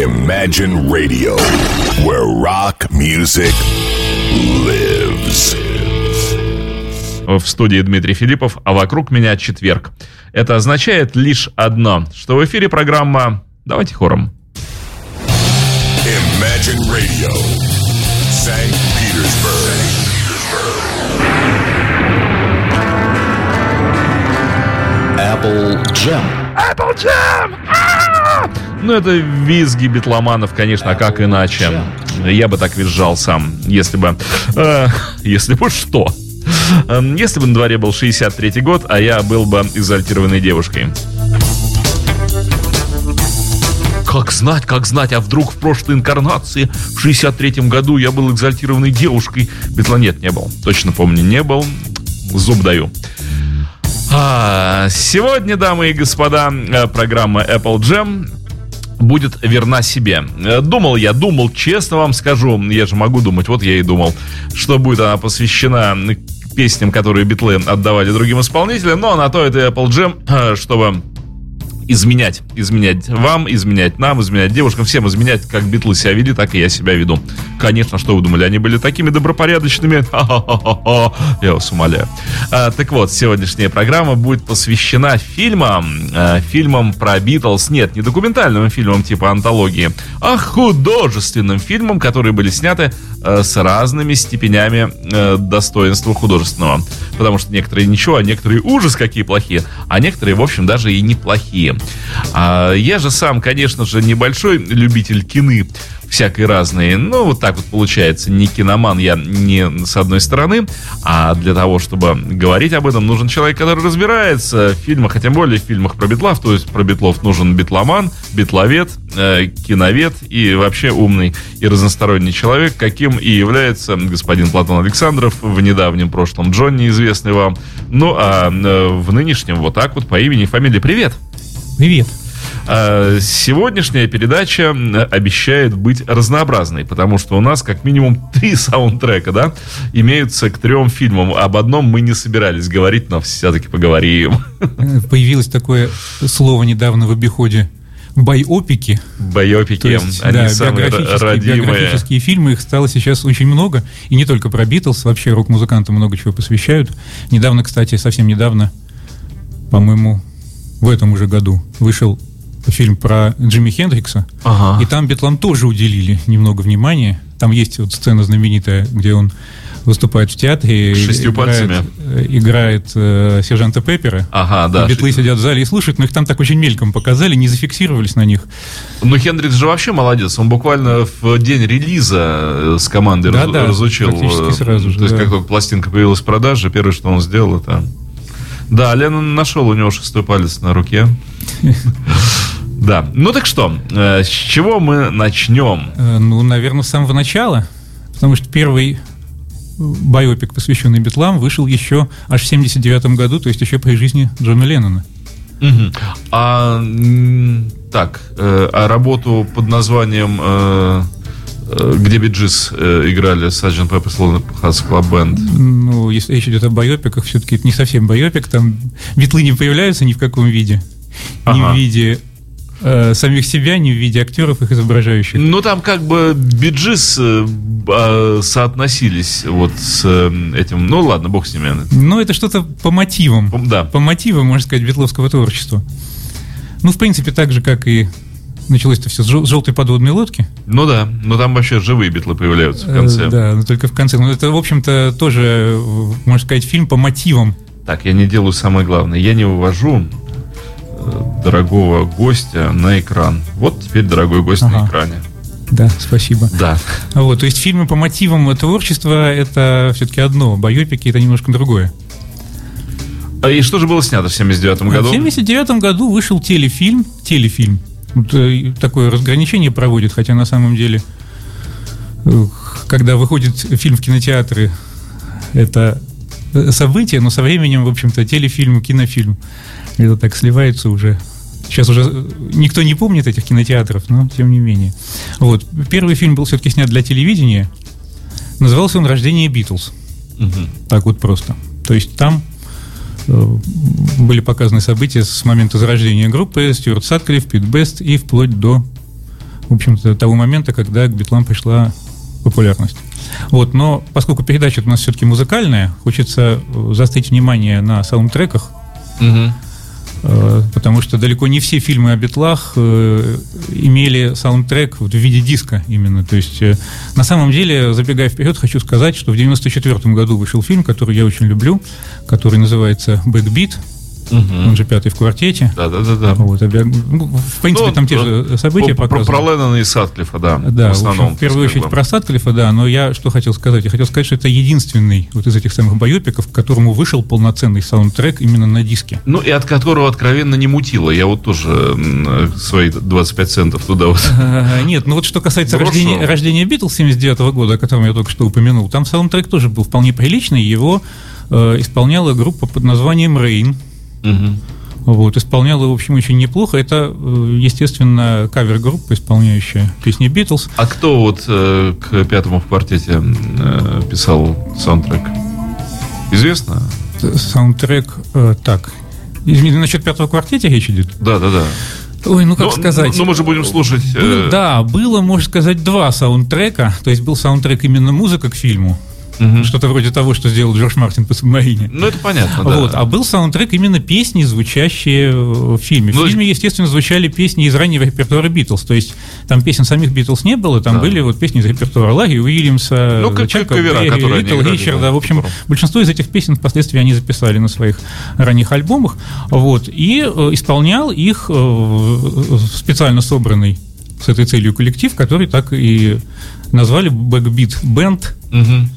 Imagine Radio, where rock music lives. В студии Дмитрий Филиппов, а вокруг меня четверг. Это означает лишь одно, что в эфире программа «Давайте хором». Imagine Radio, St. Petersburg. Apple Jam. Apple Jam! Ну, это визги битломанов, конечно, а как иначе. Я бы так визжал сам, если бы... э, если бы что? Эм, Если бы на дворе был 63-й год, а я был бы экзальтированной девушкой. Как знать, как знать, а вдруг в прошлой инкарнации, в 63-м году я был экзальтированной девушкой? Битла нет, не был. Точно помню, не был. Зуб даю. А, сегодня, дамы и господа, э, программа Apple Jam будет верна себе. Э, Думал я, думал, честно вам скажу, я же могу думать, вот я и думал, что будет она посвящена песням, которые битлы отдавали другим исполнителям, но на то это Apple Jam, чтобы изменять. Изменять вам, изменять нам, изменять девушкам, всем изменять, как битлы себя вели, так и я себя веду. Конечно, что вы думали, они были такими добропорядочными? Ха-ха-ха-ха. Я вас умоляю. А, так вот, сегодняшняя программа будет посвящена фильмам, а, фильмам про Битлз. Нет, не документальным фильмам типа антологии, а художественным фильмам, которые были сняты э, с разными степенями э, достоинства художественного. Потому что некоторые ничего, а некоторые ужас какие плохие, а некоторые, в общем, даже и неплохие. А я же сам, конечно же, небольшой любитель кины всякой разные. Ну, вот так вот получается. Не киноман я не с одной стороны, а для того, чтобы говорить об этом, нужен человек, который разбирается в фильмах, а тем более в фильмах про битлов. То есть про битлов нужен битломан, битловед, э, киновед и вообще умный и разносторонний человек, каким и является господин Платон Александров в недавнем прошлом Джонни, известный вам. Ну, а э, в нынешнем вот так вот по имени и фамилии. Привет! Привет. А, Сегодняшняя передача обещает быть разнообразной, потому что у нас как минимум три саундтрека, да, имеются к трем фильмам. Об одном мы не собирались говорить, но все-таки поговорим. Э, Появилось такое слово недавно в обиходе байопики. Байопики, есть, они да, самые биографические, родимые. биографические фильмы, их стало сейчас очень много. И не только про Битлз, вообще рок-музыканты много чего посвящают. Недавно, кстати, совсем недавно, по-моему, в этом уже году вышел фильм про Джимми Хендрикса. Ага. И там Битлам тоже уделили немного внимания. Там есть вот сцена знаменитая, где он выступает в театре. Шестью играет, пальцами. э, Играет э, сержанта Пеппера. Ага, да. Битлы сидят в зале и слушают, но их там так очень мельком показали, не зафиксировались на них. Ну, Хендрикс же вообще молодец. Он буквально в день релиза э, с командой раз- Да-да, разучил. практически э, сразу же, То есть, да. как только пластинка появилась в продаже, первое, что он сделал, это... Да, Леннон нашел у него шестой палец на руке. Да. Ну так что, э, с чего мы начнем? Э, Ну, наверное, с самого начала, потому что первый байопик, посвященный Битлам, вышел еще аж в 79 году, то есть еще при жизни Джона Леннона. Мгм. А, так, э, а работу под названием где Bee Gees э, играли Sgt. Pepper's Lonely Hearts Club Band. Ну, если речь идет о байопиках, все-таки это не совсем байопик, там битлы не появляются ни в каком виде. Ни Ага. в виде э, самих себя, ни в виде актеров, их изображающих. Ну, там как бы Bee Gees э, а, соотносились вот с э, этим. Ну, ладно, бог с ними. Но это что-то по мотивам. Да. По мотивам, можно сказать, битловского творчества. Ну, в принципе, так же, как и началось это все с жел- с желтой подводной лодки. Ну да, но там вообще живые битлы появляются в конце. Э, Да, но только в конце. Но это, в общем-то, тоже, э, можно сказать, фильм по мотивам. Так, я не делаю самое главное. Я не вывожу э, дорогого гостя на экран. Вот теперь дорогой гость на Ага. экране. Да, спасибо. Да. Вот, то есть фильмы по мотивам творчества это все-таки одно, байопики это немножко другое. А И что же было снято в 79 В году? 1979 году вышел телефильм, телефильм. Э, такое разграничение проводит, хотя на самом деле, э, когда выходит фильм в кинотеатры, это э, событие, но со временем, в общем-то, телефильм, кинофильм, это так сливается уже. Сейчас уже никто не помнит этих кинотеатров, но тем не менее. Вот. Первый фильм был все-таки снят для телевидения. Назывался он «Рождение Битлз». Мгм. Так вот просто. То есть там были показаны события с момента зарождения группы, Стюарт Сатклифф, Пит Бест и вплоть до в общем-то, того момента, когда к битлам пришла популярность. Вот, но поскольку передача у нас все-таки музыкальная, хочется э, заострить внимание на саундтреках, Мгм. Э, потому что далеко не все фильмы о битлах э, имели саундтрек в виде диска именно. То есть, э, на самом деле, забегая вперед, хочу сказать, что в 94 году вышел фильм, который я очень люблю, который называется «Backbeat», Мгм. он же «Пятый в квартете». Да-да-да. Вот, обя- ну, в принципе, Ну, там те же события Про, показаны. про Леннона и Сатклифа, да. Да, в основном. в, общем, в первую очередь про Сатклифа, да, но я что хотел сказать? Я хотел сказать, что это единственный вот из этих самых байопиков, к которому вышел полноценный саундтрек именно на диске. Ну, и от которого откровенно не мутило. Я вот тоже свои 25 центов туда вот. А, Нет, ну вот что касается рождения, рождения Битлз 79 года, о котором я только что упомянул, там саундтрек тоже был вполне приличный, его э, исполняла группа под названием Rain. Мгм. Вот, исполняла, в общем, очень неплохо. Это, э, естественно, кавер-группа, исполняющая песни Битлз. А кто вот э, к пятому в квартете э, писал саундтрек? Известно? Саундтрек, э, так, насчет пятого квартета речь идет? Да, да, да. Ой, ну как Ну, сказать? Ну, мы же будем слушать. э, да, было, можно сказать, два саундтрека. То есть был саундтрек именно музыка к фильму. Мгм. Что-то вроде того, что сделал Джордж Мартин по субмарине. Ну, это понятно, да. Вот, а был саундтрек именно песни, звучащие в фильме. Ну, в фильме, естественно, звучали песни из раннего репертуара Битлз. То есть там песен самих Битлз не было, там Да. были вот песни из репертуара Ларри Уильямса, Ну, как- Чака как кавера, Берри, Литл Ричарда. да, в общем, которым. большинство из этих песен впоследствии они записали на своих ранних альбомах. Вот, и э, исполнял их э, специально собранный с этой целью коллектив, который так и назвали Backbeat Band, Мгм.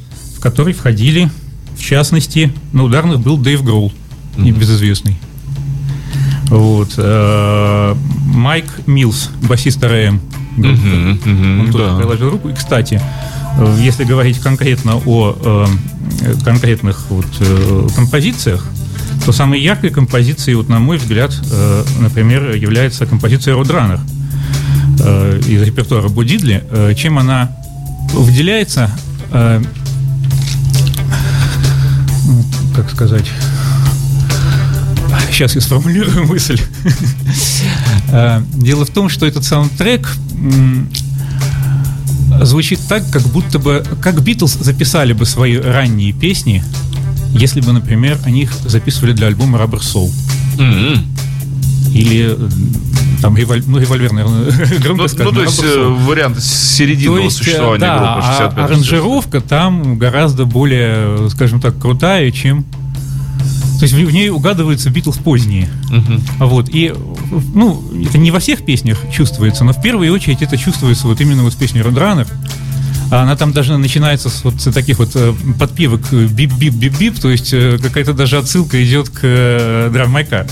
Который входили, в частности, на ударных был Дэйв Гроул, небезызвестный. Вот. э, Майк Милс, басист РМ. Мгм, Он тоже да. приложил руку. И, кстати, э, если говорить конкретно о э, конкретных вот, э, композициях, то самой яркой композицией, вот, на мой взгляд, э, например, является композиция Roadrunner э, из репертуара Будидли. Э, чем она выделяется? Э, как сказать? Сейчас я сформулирую мысль. Э, Дело в том, что этот саундтрек звучит так, как будто бы, как Битлз записали бы свои ранние песни, если бы, например, они их записывали для альбома Rubber Soul. Мгм. Или э, там револь- ну, револьвер, наверное, громко Ну, сказано, ну, то есть Rubber э, вариант серединного То есть, э, существования да, группы а 65 аранжировка там гораздо более, скажем так, крутая, чем... То есть в в ней угадываются Битлз поздние. Мгм. Вот, и, ну, это не во всех песнях чувствуется, но в первую очередь это чувствуется вот именно вот в песне Roadrunner. А Она там даже начинается с вот таких вот подпевок бип-бип-бип-бип, то есть какая-то даже отсылка идет к Drive My Car.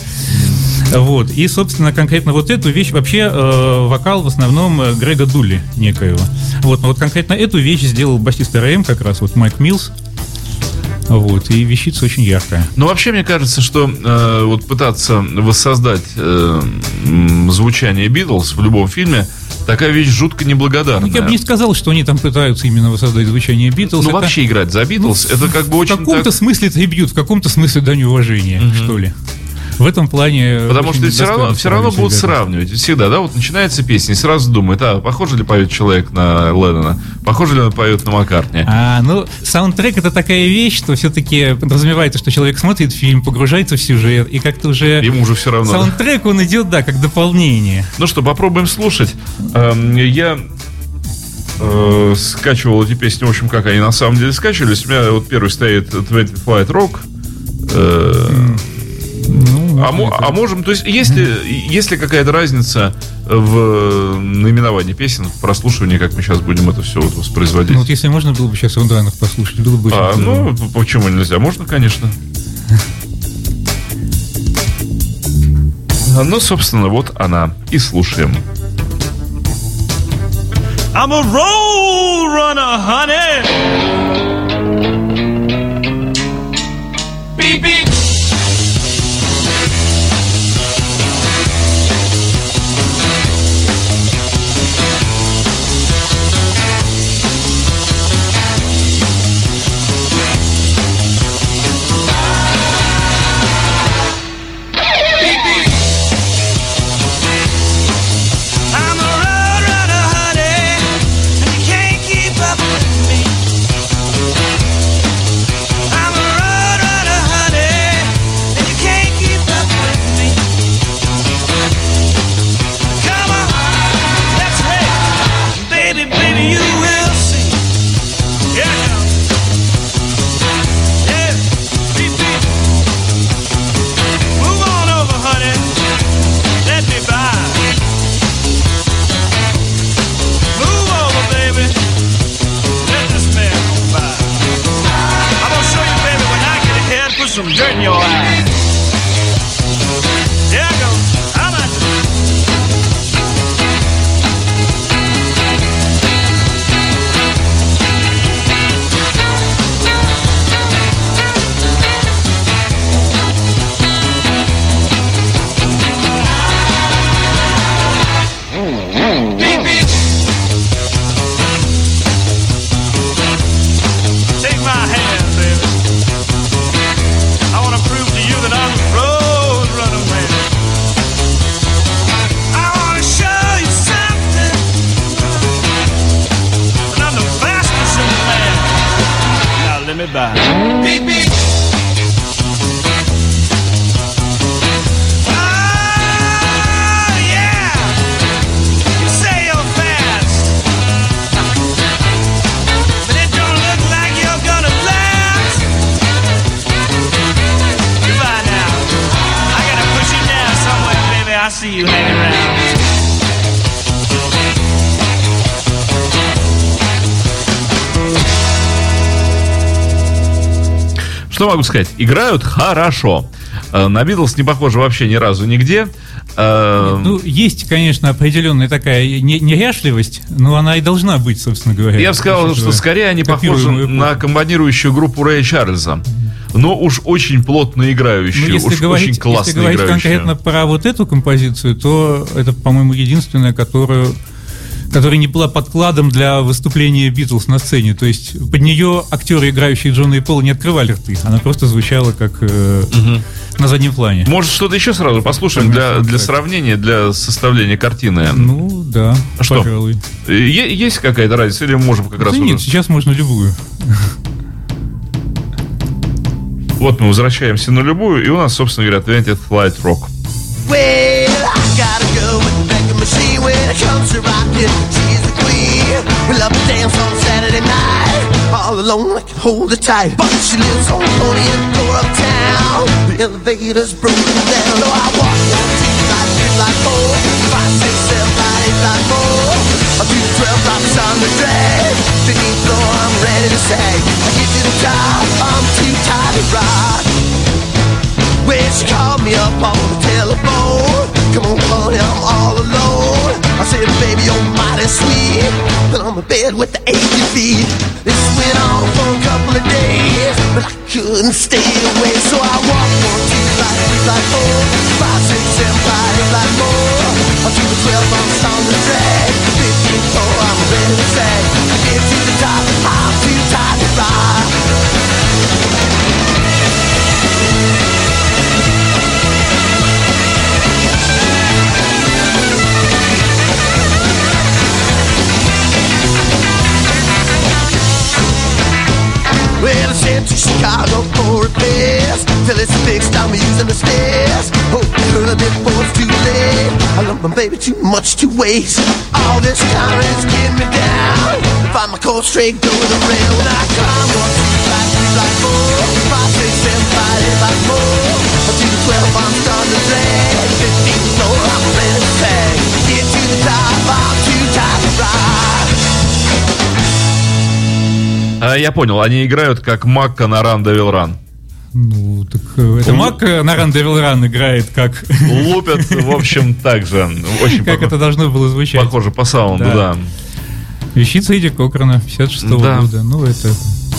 Вот. И, собственно, конкретно вот эту вещь, вообще э, вокал в основном э, Грега Дули некоего. Вот, но вот конкретно эту вещь сделал басист R.E.M. как раз, вот Майк Милс. Вот, и вещица очень яркая. Ну, вообще, мне кажется, что э, вот пытаться воссоздать э, звучание Битлз в любом фильме, такая вещь жутко неблагодарная. Ну, я бы не сказал, что они там пытаются именно воссоздать звучание Битлз. Ну, Это- вообще играть за Битлз, это как бы в очень каком-то так... смысле трибьют, в каком-то смысле дань уважения, что ли. В этом плане... Потому что все равно, все равно будут сравнивать. Всегда, да, вот начинается песня, и сразу думают, а, похоже ли поет человек на Леннона, похоже ли он поет на Маккартни. А, ну, саундтрек это такая вещь, что все-таки подразумевается, что человек смотрит фильм, погружается в сюжет, и как-то уже... Ему уже все равно. Саундтрек, он идет, да, как дополнение. Ну что, попробуем слушать. Эм, Я э, скачивал эти песни, в общем, как они на самом деле скачивались. У меня вот первый стоит 20 Flight Rock. Э, Ну, А, мо- а можем, то есть, есть ли, есть ли какая-то разница в наименовании песен, в прослушивании, как мы сейчас будем это все вот воспроизводить? Ну, вот если можно было бы сейчас Рудранов послушать, было бы а, здорово. ну, почему нельзя? Можно, конечно. Ну, собственно, вот она. И слушаем. I'm a road runner, honey. Beep beep. Могу сказать? Играют хорошо. Э, На Битлз не похоже вообще ни разу нигде. Э, Ну, есть, конечно, определенная такая не- неряшливость, но она и должна быть, собственно говоря. Я бы сказал, что скорее они похожи на комбинирующую группу Рэя Чарльза. Но уж очень плотно играющую, Ну, если уж говорить, очень классно если говорить играющую. конкретно про вот эту композицию, то это, по-моему, единственная, которую которая не была подкладом для выступления Битлз на сцене. То есть под нее актеры, играющие Джона и Пола, не открывали рты. Она просто звучала как э, на заднем плане. Может, что-то еще сразу послушаем для, Конечно, для так. сравнения, для составления картины. Ну, да, А что? пожалуй. Е- есть какая-то разница, или можем как раз Да уже- нет, сейчас можно любую. Вот мы возвращаемся на любую, и у нас, собственно говоря, Atlantic Flight Rock. Well, it comes to rocking. She's the queen. We love to dance on Saturday night. All alone, I can hold her tight. But she lives on Pony and go uptown. The elevator's broken down. So I walk on two, five, three, like four. Five, six, seven, five, eight, like four. A two, twelve, drops on the drag. Fifteen floor, I'm ready to sag. I get to the top, I'm too tired to rock. When she called me up on the telephone Come on, honey, I'm alone I said, baby, you're mighty sweet. But on my bed with the achy feet. This went on for a couple of days But I couldn't stay away. So I walked one, two, like three, like four Five, six, seven, five, eight, like more. Up to the twelve, I'm on the drag Fifteen, four, I'm ready to sag I get to the top, I'm Well, to Chicago for repairs. Till it's fixed, I'm using the stairs. You heard before it's too late. I love my baby too much to waste. All this time is getting me down. Find my course straight, go to the rail climb one, two, five, three, like four. Five, six, seven, five, eight, like Up to the twelve, I'm starting to drag Fifteen floor, I'm ready to tag Get to the top, I'm too tired to ride А, я понял, они играют как Макка на Run Devil Run. Ну, так э, это Мак на Ран Девил Ран играет, как, Лупят, в общем, так же. Очень как похоже, это должно было звучать. похоже по саунду, Да. да. Вещица Эдди Кокрона 56 Да. года. Ну, это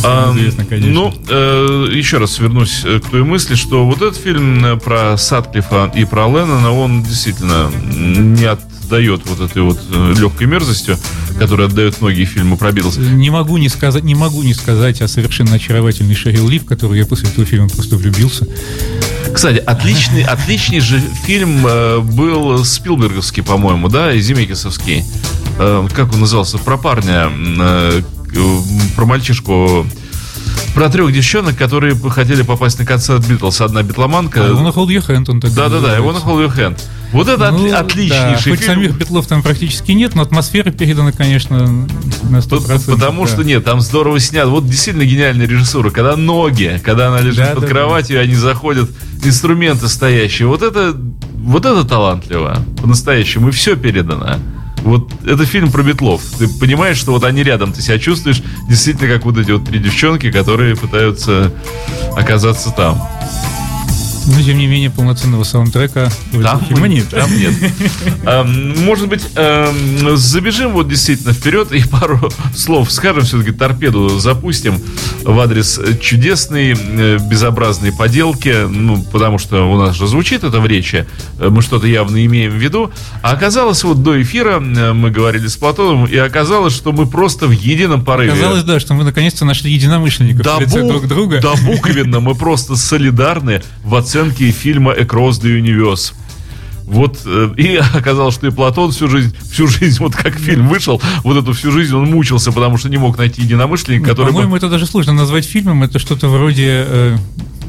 А, известно, конечно. Ну, э, еще раз вернусь э, к той мысли, что вот этот фильм э, про Сатклифа и про Леннона, он действительно не отдает вот этой вот э, легкой мерзостью, которую отдают многие фильмы про Битлз. Не могу не сказать, не могу не сказать о совершенно очаровательной Шерил Ли, в которую я после этого фильма просто влюбился. Кстати, отличный, отличный же фильм э, был Спилберговский, по-моему, да, и Земекисовский. Э, как он назывался? Про парня, про мальчишку, про трех девчонок, которые хотели попасть на концерт Битлз. Одна битломанка. Его на Hold Your Hand он так Да-да-да, называется. Hold Your Hand. Вот это Ну, отли- да, отличнейший хоть фильм. самих Битлов там практически нет, но атмосфера передана, конечно, на 100%. П- Потому да. что нет, там здорово снят. Вот действительно гениальная режиссура. Когда ноги, когда она лежит Да, под да, кроватью, они заходят, инструменты стоящие. Вот это, вот это талантливо. По-настоящему. И все передано. Вот это фильм про Битлов. Ты понимаешь, что вот они рядом, ты себя чувствуешь действительно как вот эти вот три девчонки, которые пытаются оказаться там. Но, тем не менее, полноценного саундтрека этого Там фильма нет. Там нет. Эм, Может быть, эм, забежим вот действительно вперед и пару слов скажем, все-таки торпеду запустим в адрес чудесной, э, безобразной поделки, ну, потому что у нас же звучит это в речи, э, мы что-то явно имеем в виду, а оказалось вот до эфира э, мы говорили с Платоном, и оказалось, что мы просто в едином порыве. Казалось, да, что мы наконец-то нашли единомышленников Да, в лице друг друга. да, буквенно мы просто солидарны в оценке фильма «Across the Universe». Вот, э, и оказалось, что и Платон всю жизнь, всю жизнь, вот как фильм вышел, вот эту всю жизнь он мучился, потому что не мог найти единомышленника, который бы... По-моему, это даже сложно назвать фильмом. Это что-то вроде... э,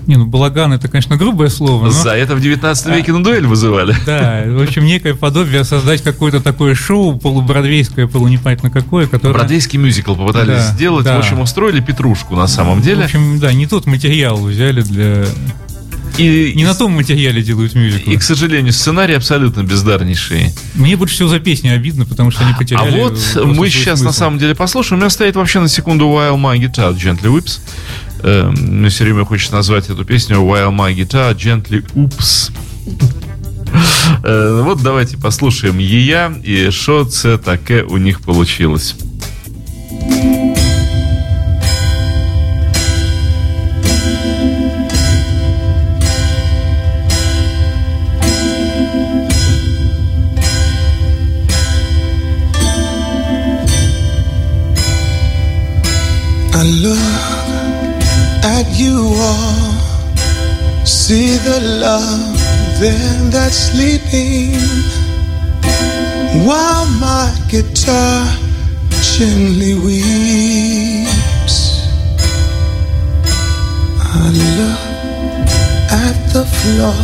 не, ну, балаган это, конечно, грубое слово, но... За это в 19 веке на дуэль вызывали. Да, в общем, некое подобие создать какое-то такое шоу полубродвейское, полунепонятно какое, которое... Бродвейский мюзикл попытались Да, сделать. да. В общем, устроили петрушку на самом В деле. общем, да, не тот материал взяли для... И, Не на том материале делают мюзиклы. и, к сожалению, сценарий абсолютно бездарнейший. Мне больше всего за песни обидно, потому что они А потеряли... вот просто мы сейчас смысл. на самом деле послушаем. У меня стоит вообще на секунду While My Guitar Gently Whips. Э, мне все время хочется назвать эту песню While My Guitar Gently Oops. Э, Вот давайте послушаем ее и що це таке у них получилось. I look at you all, see the love there that's sleeping, while my guitar gently weeps. I look at the floor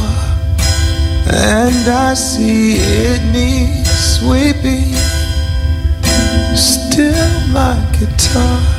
and I see it needs sweeping. Still, my guitar.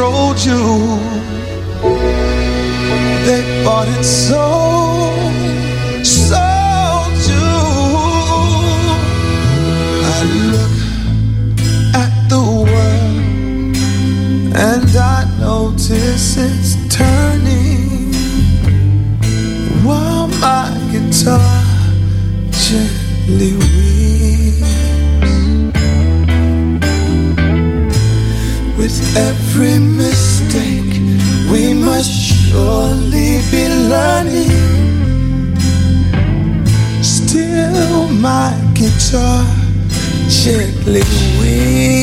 controlled you. They bought and sold, sold you. I look at the world and I notice it's turning while my guitar gently so gently weak.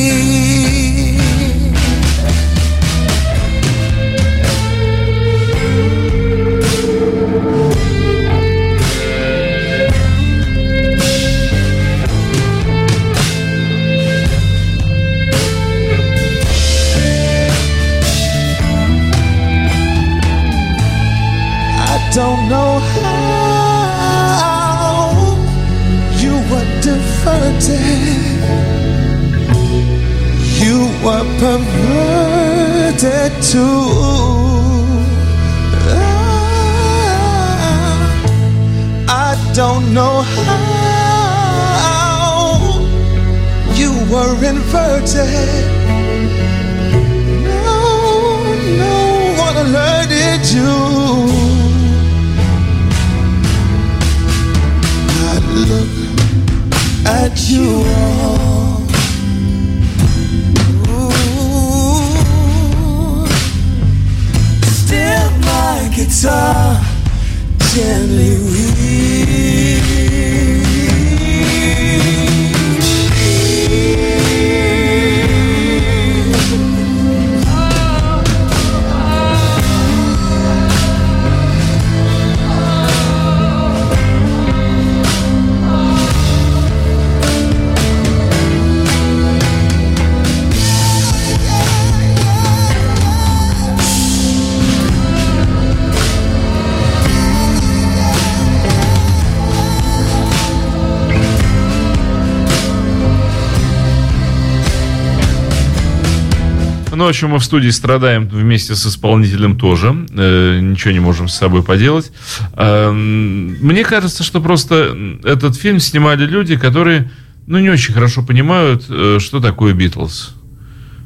В общем, мы в студии страдаем вместе с исполнителем тоже. Э, ничего не можем с собой поделать. Э, мне кажется, что просто этот фильм снимали люди, которые, ну, не очень хорошо понимают, э, что такое Битлз.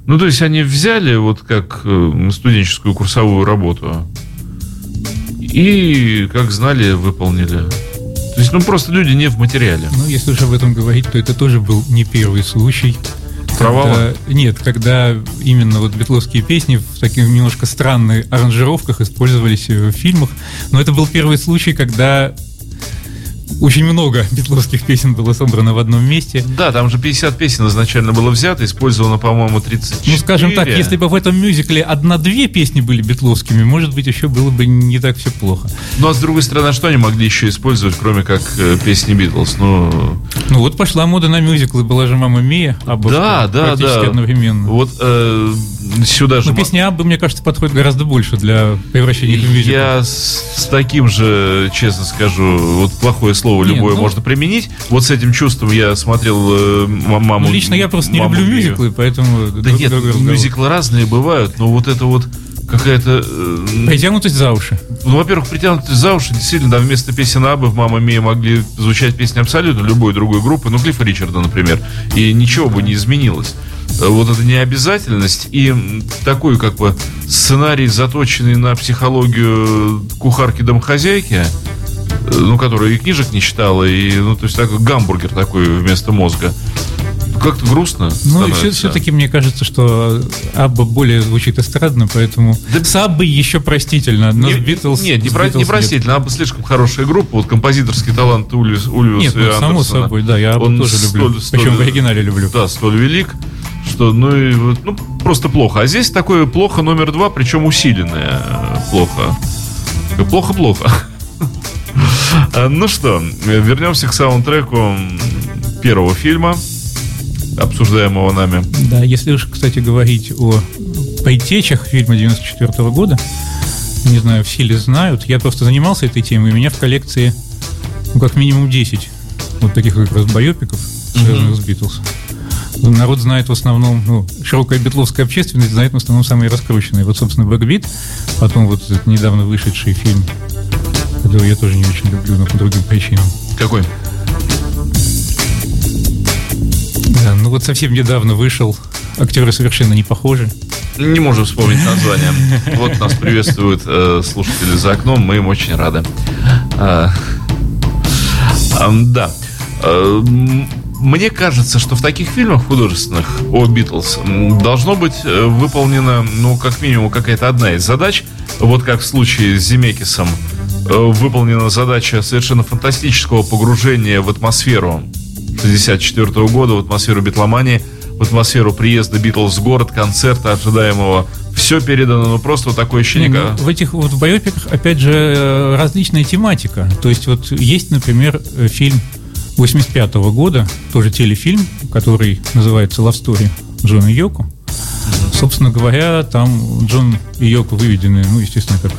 Ну, то есть они взяли вот как э, студенческую курсовую работу и, как знали, выполнили. То есть, ну, просто люди не в материале. Ну, если уж об этом говорить, то это тоже был не первый случай. Провала? Когда- нет, когда именно вот битловские песни в таких немножко странных аранжировках использовались э, в фильмах. Но это был первый случай, когда очень много битловских песен было собрано в одном месте. Да, там же 50 песен изначально было взято, использовано, по-моему, 34. Ну, скажем так, если бы в этом мюзикле одна-две песни были битловскими, может быть, еще было бы не так все плохо. Ну, а с другой стороны, а что они могли еще использовать, кроме как э, песни Битлз? Ну, Ну вот пошла мода на мюзиклы, была же «Мама Мия», обувка да, да, практически да. одновременно. Вот э, сюда же... Но песня Аббы, мне кажется, подходит гораздо больше для превращения в мюзикл. Я с, с таким же, честно скажу, вот плохое слово Не, любое ну- можно применить. Вот с этим чувством я смотрел э, маму. Ну, лично я просто не «Маму люблю Мию». мюзиклы, поэтому... Да друг- нет, другой разговор. мюзиклы разные бывают, но вот это вот какая-то... э, Притянутость за уши. Ну, во-первых, притянутые за уши, действительно, да, вместо песен Абы в «Мама Мия» могли звучать песни абсолютно любой другой группы, ну, Клиффа Ричарда, например, и ничего бы не изменилось. Э, Вот это необязательность и такой, как бы, сценарий, заточенный на психологию кухарки-домохозяйки, ну, которая и книжек не читала, и, ну, то есть, такой гамбургер такой вместо мозга. Как-то грустно Ну, и становится. все-таки мне кажется, что Абба более звучит эстрадно, поэтому Да- с Аббой еще простительно, но Не- Битлз... Нет, не, про- не простительно, Абба слишком хорошая группа. Вот композиторский талант Ульвис, Ульвиса Нет, и ну, само собой, да, я Аббу он тоже люблю. столь- Причем столь- в оригинале люблю. Да, столь велик, что ну, и, ну просто плохо. А здесь такое плохо номер два, причем усиленное плохо. Плохо-плохо. А, Ну что, вернемся к саундтреку первого фильма, обсуждаемого нами. Да, если уж, кстати, говорить о предтечах фильма 94 года, не знаю, все ли знают, я просто занимался этой темой, и у меня в коллекции ну, как минимум 10 вот таких как раз байопиков, связанных с Битлз. Народ знает в основном, ну, широкая битловская общественность знает в основном самые раскрученные. Вот, собственно, Backbeat, потом вот этот недавно вышедший фильм, который я тоже не очень люблю, но по другим причинам. Какой? Да, ну вот совсем недавно вышел, актеры совершенно не похожи. Не можем вспомнить название. Вот нас приветствуют э, слушатели за окном, мы им очень рады. А, ам, да. М, Мне кажется, что в таких фильмах художественных о Битлз должно быть э, выполнена, ну, как минимум, какая-то одна из задач. Вот как в случае с Земекисом выполнена задача совершенно фантастического погружения в атмосферу 64 года, в атмосферу битломании, в атмосферу приезда Битлз в город, концерта ожидаемого. Все передано, ну просто вот такое ощущение. Не, ну, в этих вот байопиках, опять же, э, различная тематика. То есть вот есть, например, э, фильм 85 года, тоже телефильм, который называется «Love Story» Джона и Йоко. Собственно говоря, там Джон и Йоко выведены, ну, естественно, как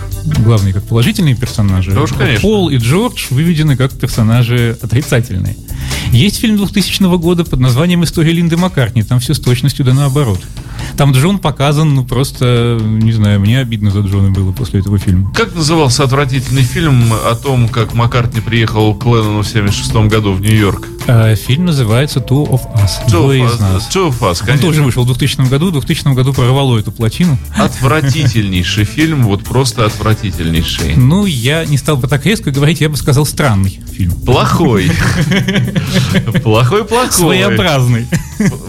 главные, как положительные персонажи. Да уж, конечно. Пол и Джордж выведены как персонажи отрицательные. Есть фильм 2000 года под названием «История Линды Маккартни». Там все с точностью да наоборот. Там Джон показан, ну, просто, не знаю, мне обидно за Джона было после этого фильма. Как назывался отвратительный фильм о том, как Маккартни приехал к Леннону в 76 году в Нью-Йорк? А, фильм называется «Two of Us». «Двое из нас». Two of Us, Он конечно. тоже вышел в 2000 году. В 2000 году прорвало эту плотину. Отвратительнейший фильм, вот просто отвратительнейший. Ну, я не стал бы так резко говорить, я бы сказал странный фильм. Плохой. Плохой, плохой. Своеобразный.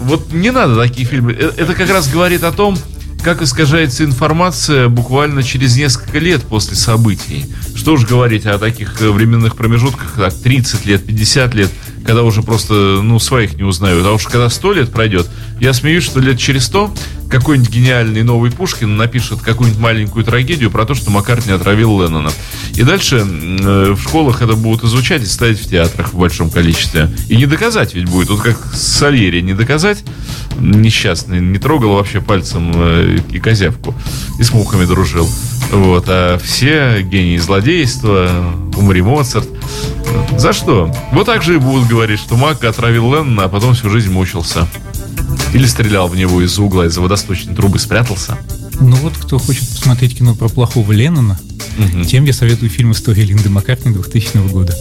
Вот не надо такие фильмы. Э, Это как раз говорит о том, как искажается информация буквально через несколько лет после событий. Что уж говорить о таких э, временных промежутках, как 30 лет, 50 лет, когда уже просто, ну, своих не узнают. А уж когда 100 лет пройдет, я смеюсь, что лет через 100 какой-нибудь гениальный новый Пушкин напишет какую-нибудь маленькую трагедию про то, что Маккартни отравил Леннона. И дальше э, в школах это будут изучать и ставить в театрах в большом количестве. И не доказать ведь будет. Вот как Сальери не доказать, несчастный, не трогал вообще пальцем э, и козявку. И с мухами дружил. Вот. А все гении злодейства, умри Моцарт. За что? Вот так же и будут говорить, что Мак отравил Леннона, а потом всю жизнь мучился. Или стрелял в него из угла, из водосточной трубы, спрятался. Ну вот, кто хочет посмотреть кино про плохого Леннона, тем я советую фильм «История Линды Маккартни» 2000 года.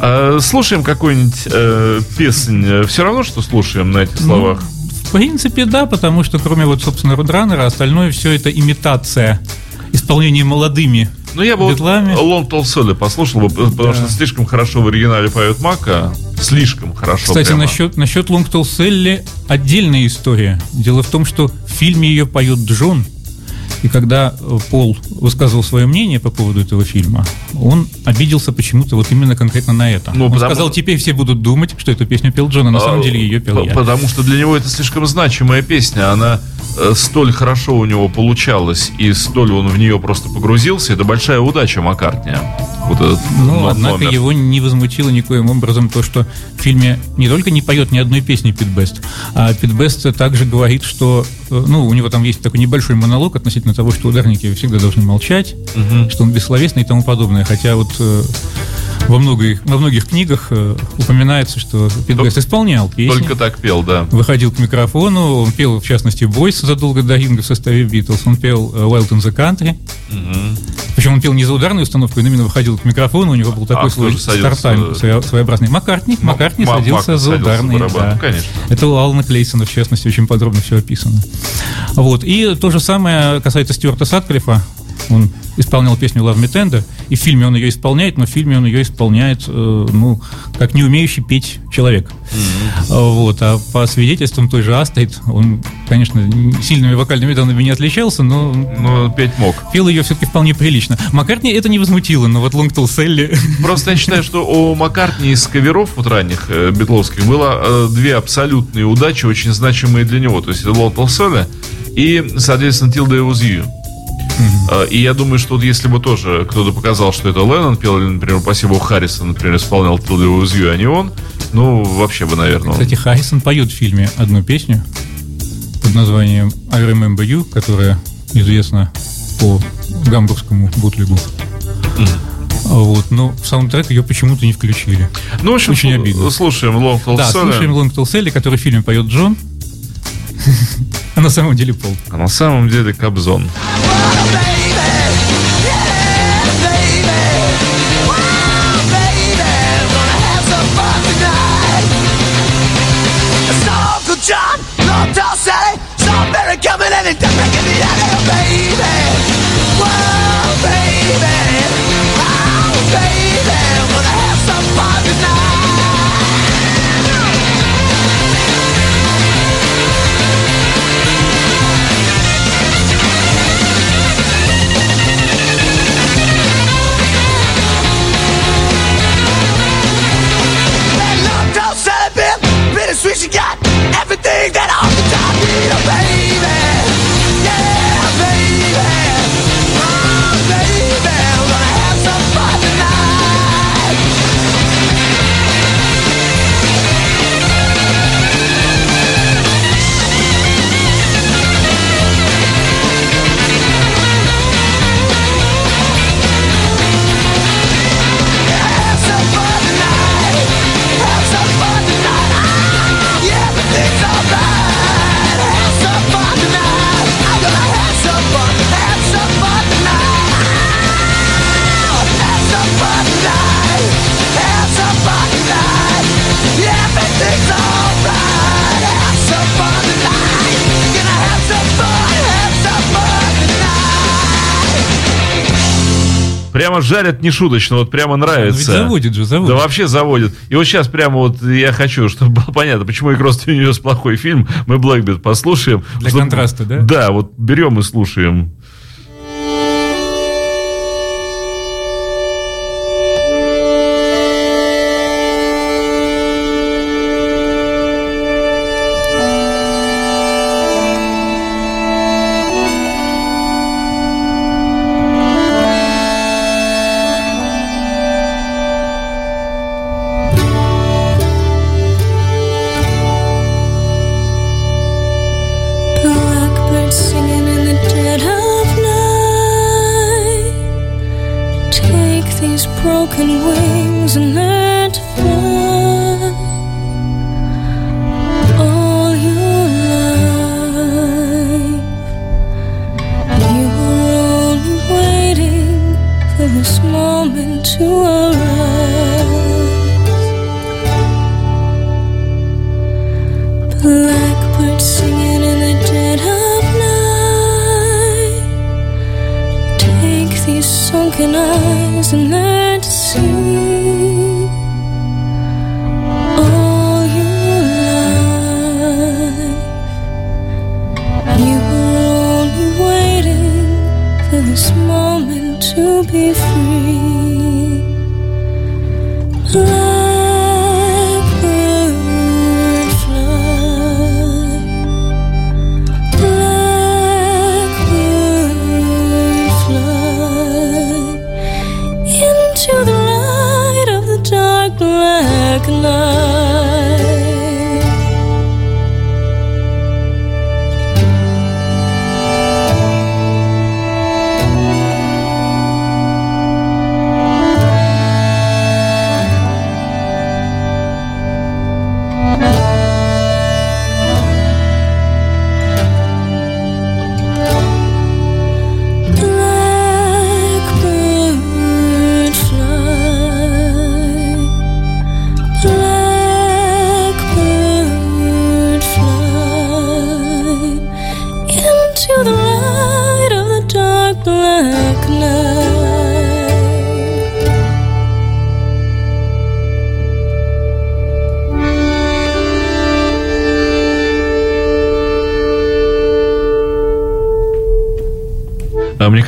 А, слушаем какую-нибудь э, песнь. Все равно, что слушаем на этих словах. В принципе, да, потому что кроме вот, собственно, Родранера, остальное все это имитация исполнения молодыми Ну, я бы вот битлами. Лон Толсоли послушал бы, потому что слишком хорошо в оригинале поет Мака. Слишком хорошо. Кстати, прямо. насчет, насчет Лонгтол Селли отдельная история. Дело в том, что в фильме ее поет Джон. И когда э, Пол высказывал свое мнение по поводу этого фильма, он обиделся почему-то вот именно конкретно на это. Ну, он потому- сказал, теперь все будут думать, что эту песню пел Джон, а на самом деле ее пел я. Потому что для него это слишком значимая песня. Она столь хорошо у него получалась, и столь он в нее просто погрузился. Это большая удача Маккартни. вот этот Ну, но- однако номер. его не возмутило никоим образом то, что в фильме не только не поет ни одной песни Пит Бест, а Пит Бест также говорит, что, э, ну, у него там есть такой небольшой монолог относительно того, что ударники всегда должны молчать, что он бессловесный и тому подобное. Хотя вот э, во многих, во многих книгах э, упоминается, что Пит Бест исполнял песни. Только так пел, да. Выходил к микрофону, он пел, в частности, «Бойс» задолго до Ринга в составе Битлз, он пел э, «Wild in the Country», причем он пел не за ударную установку, он именно выходил к микрофону, у него был такой А, свой star time своя- своеобразный. Маккартни, М- Маккартни Ма- садился Мак за барабан, да. конечно. Это у Алана Клейсона, в частности, очень подробно все описано. Вот. И то же самое касается Стюарта Сатклифа. Он исполнял песню Love Me Tender, и в фильме он ее исполняет, но в фильме он ее исполняет, э, ну, как не умеющий петь человек. А, Вот. А по свидетельствам той же Астрид, он, конечно, сильными вокальными данными не отличался, но Ну, петь мог. пел ее все-таки вполне прилично. Маккартни это не возмутило, но вот Лонгтол Селли... Просто я считаю, что у Маккартни из каверов вот ранних э, битловских было э, две абсолютные удачи, очень значимые для него. То есть это Лотл Соля и, соответственно, Was You. Э, И я думаю, что вот если бы тоже кто-то показал, что это Леннон пел, или, например, спасибо, Харрисон, например, исполнял Till Was You, а не он, ну, вообще бы, наверное, он- Кстати, Харрисон поет в фильме одну песню под названием I Remember You, которая известна по гамбургскому бутлегу. А Вот, но в саундтрек ее почему-то не включили. Ну, в общем, Очень обидно. слушаем Long Tall Да, слушаем Лонгтол Селли, который в фильме поет Джон, а на самом деле Пол. А на самом деле Кобзон. Coming and it doesn't get me out of baby. Whoa, baby. Oh, baby, gonna have some fun tonight. she you got. Everything that I'm the top need, baby. Прямо жарят нешуточно, вот прямо Ну, нравится. заводит же, заводит. Да вообще заводит. И вот сейчас прямо вот я хочу, чтобы было понятно, почему и Cross Universe плохой фильм. Мы Блэкбит послушаем. Для Чтобы- контраста, да? Да, вот берем и слушаем. like love.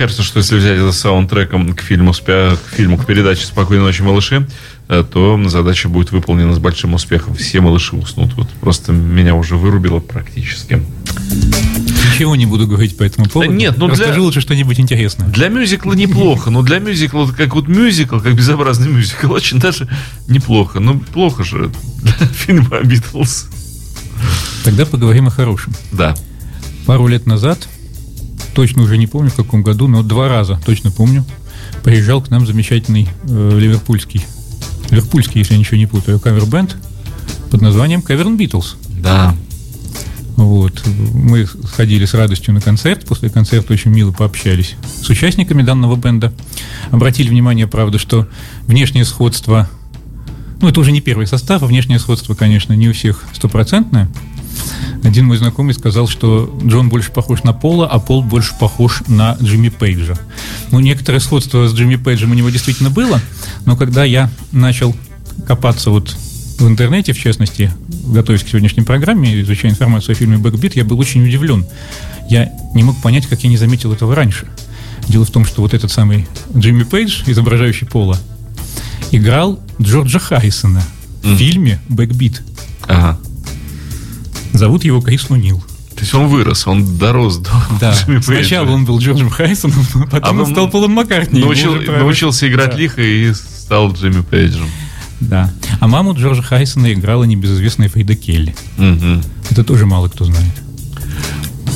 Кажется, что если взять это саундтреком к фильму, к фильму, к передаче «Спокойной ночи, малыши», э, то задача будет выполнена с большим успехом. Все малыши уснут. Вот просто меня уже вырубило практически. Ничего не буду говорить по этому поводу. нет, ну для- Расскажи лучше что-нибудь интересное. Для мюзикла неплохо, но для мюзикла, как вот мюзикл, как безобразный мюзикл, очень даже неплохо. Ну, плохо же для фильма «Битлз». Тогда поговорим о хорошем. Да. Пару лет назад, точно уже не помню в каком году, но два раза точно помню, приезжал к нам замечательный э, ливерпульский, ливерпульский, если я ничего не путаю, кавер-бенд под названием Cavern Beatles. Да. Вот. Мы сходили с радостью на концерт. После концерта очень мило пообщались с участниками данного бенда. Обратили внимание, правда, что внешнее сходство... Ну, это уже не первый состав, а внешнее сходство, конечно, не у всех стопроцентное. Один мой знакомый сказал, что Джон больше похож на Пола, а Пол больше похож на Джимми Пейджа. Ну, некоторое сходство с Джимми Пейджем у него действительно было, но когда я начал копаться вот в интернете, в частности, готовясь к сегодняшней программе, изучая информацию о фильме «Backbeat», я был очень удивлен. Я не мог понять, как я не заметил этого раньше. Дело в том, что вот этот самый Джимми Пейдж, изображающий Пола, играл Джорджа Харрисона в фильме «Бэкбит». Ага. Зовут его Крис О'Нил. То есть он вырос, он дорос до Да. Джимми Пейджа. Сначала он был Джорджем Харрисоном, а потом А он стал Полом Маккартни. Научил- научился играть Да. лихо и стал Джимми Пейджем. Да. А маму Джорджа Харрисона играла небезызвестная Фрида Келли. Мгм. Это тоже мало кто знает.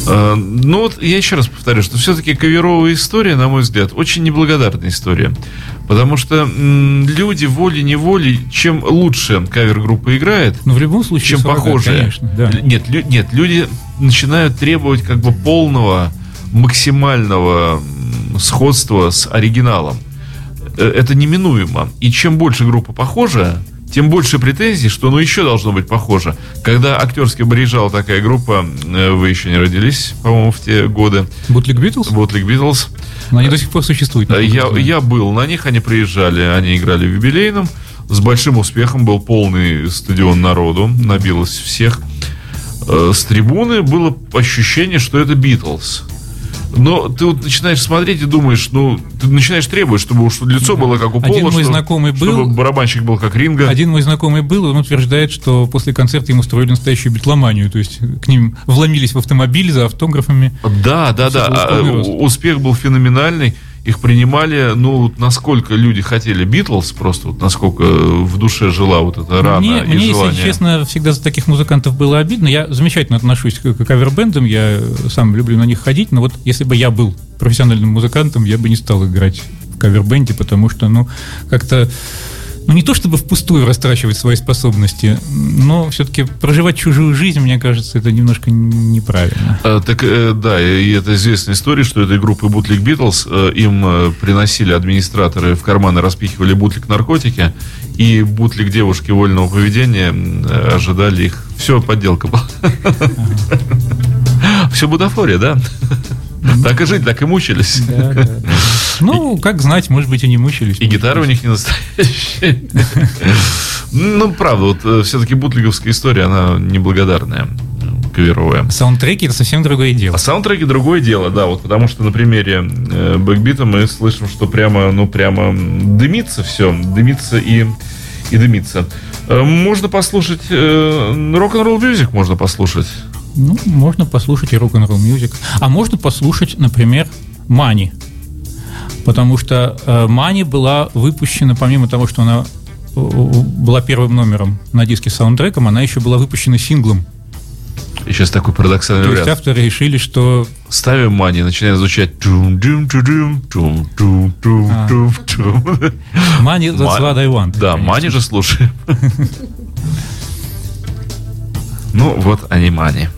Э, Ну вот я еще раз повторю, что все-таки каверовая история, на мой взгляд, очень неблагодарная история. Потому что м, люди волей-неволей, чем лучше кавер-группа играет, Но в любом случае... чем похожие. Конечно, да. Нет, лю- нет, люди начинают требовать как бы полного, максимального сходства с оригиналом. Э, Это неминуемо. И чем больше группа похожа, тем больше претензий, что ну еще должно быть похоже. Когда актерски приезжала такая группа, э, вы еще не родились, по-моему, в те годы, Бутлик Битлз? Ботлик Битлз, Но они до сих пор существуют. Я, я был на них, они приезжали, они играли в юбилейном. С большим успехом был полный стадион народу, набилось всех. Э, С трибуны было ощущение, что это Битлз. Но ты вот начинаешь смотреть и думаешь, ну, ты начинаешь требовать, чтобы уж лицо было как у Один Пола, мой чтобы, знакомый был- чтобы барабанщик был как Ринга. Один мой знакомый был, он утверждает, что после концерта ему устроили настоящую битломанию. То есть к ним вломились в автомобиль за автографами. Да, да, да. А. Успех был феноменальный. Их принимали, ну, вот насколько люди хотели Битлз, просто вот насколько в душе жила вот эта рана мне, и мне, если желание. честно, всегда за таких музыкантов было обидно. Я замечательно отношусь к, к кавербендам, я сам люблю на них ходить, но вот если бы я был профессиональным музыкантом, я бы не стал играть в кавербенде, потому что, ну, как-то ну, не то чтобы впустую растрачивать свои способности, но все-таки проживать чужую жизнь, мне кажется, это немножко неправильно. Э, Так, э, да, и это известная история, что этой группы Бутлик Битлз, э, им э, приносили администраторы в карманы, распихивали бутлик наркотики, и бутлик девушки вольного поведения э, ожидали их. Все подделка была. Все бутафория, да? Так и жить, так и мучились. Да, да, да. Ну, как знать, может быть, и не мучились. И гитара у них не настоящая. Ну, правда, вот все-таки бутлиговская история, она неблагодарная, э, каверовая. Саундтреки это совсем другое дело. А саундтреки другое дело, да, вот потому что на примере э, бэкбита мы слышим, что прямо, ну, прямо дымится все, дымится и, и дымится. Э, Можно послушать э, рок-н-ролл мюзик, можно послушать. Ну, можно послушать и рок-н-ролл мюзик. А можно послушать, например, Мани. Потому что э, Мани была выпущена, помимо того, что она э, была первым номером на диске с саундтреком, она еще была выпущена синглом. И сейчас такой парадоксальный То есть вариант. авторы решили, что Ставим мани, начинает звучать тум дум ту дум тум тум тум А. тум тум Money, that's what I want. Да, конечно. мани же слушаем. Ну, вот они мани.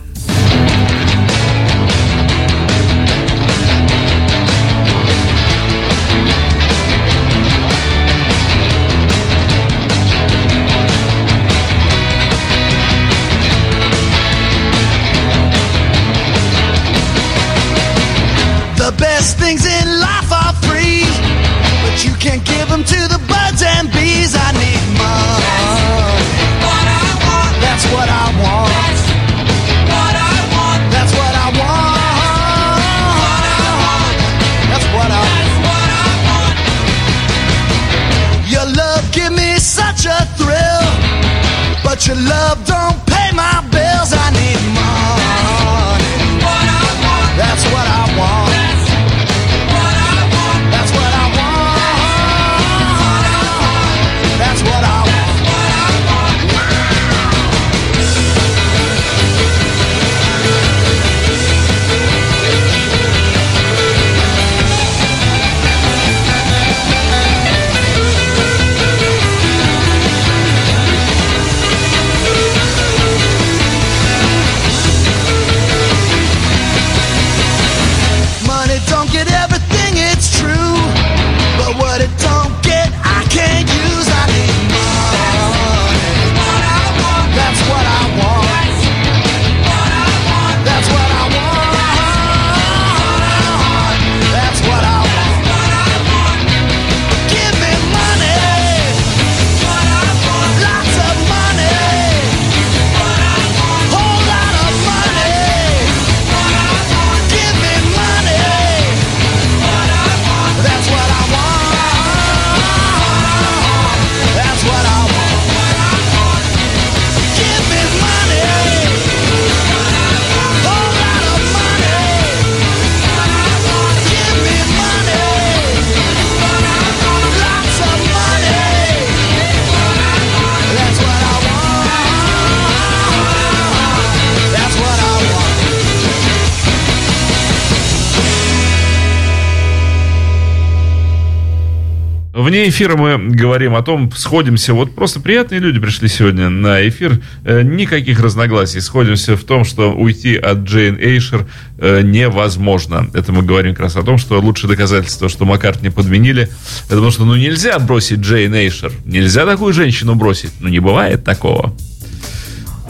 Вне эфира мы говорим о том, сходимся, вот просто приятные люди пришли сегодня на эфир, э, никаких разногласий, сходимся в том, что уйти от Джейн Эйшер э, невозможно. Это мы говорим как раз о том, что лучшее доказательство, что Маккартни подменили, это потому что ну нельзя бросить Джейн Эйшер, нельзя такую женщину бросить, ну не бывает такого.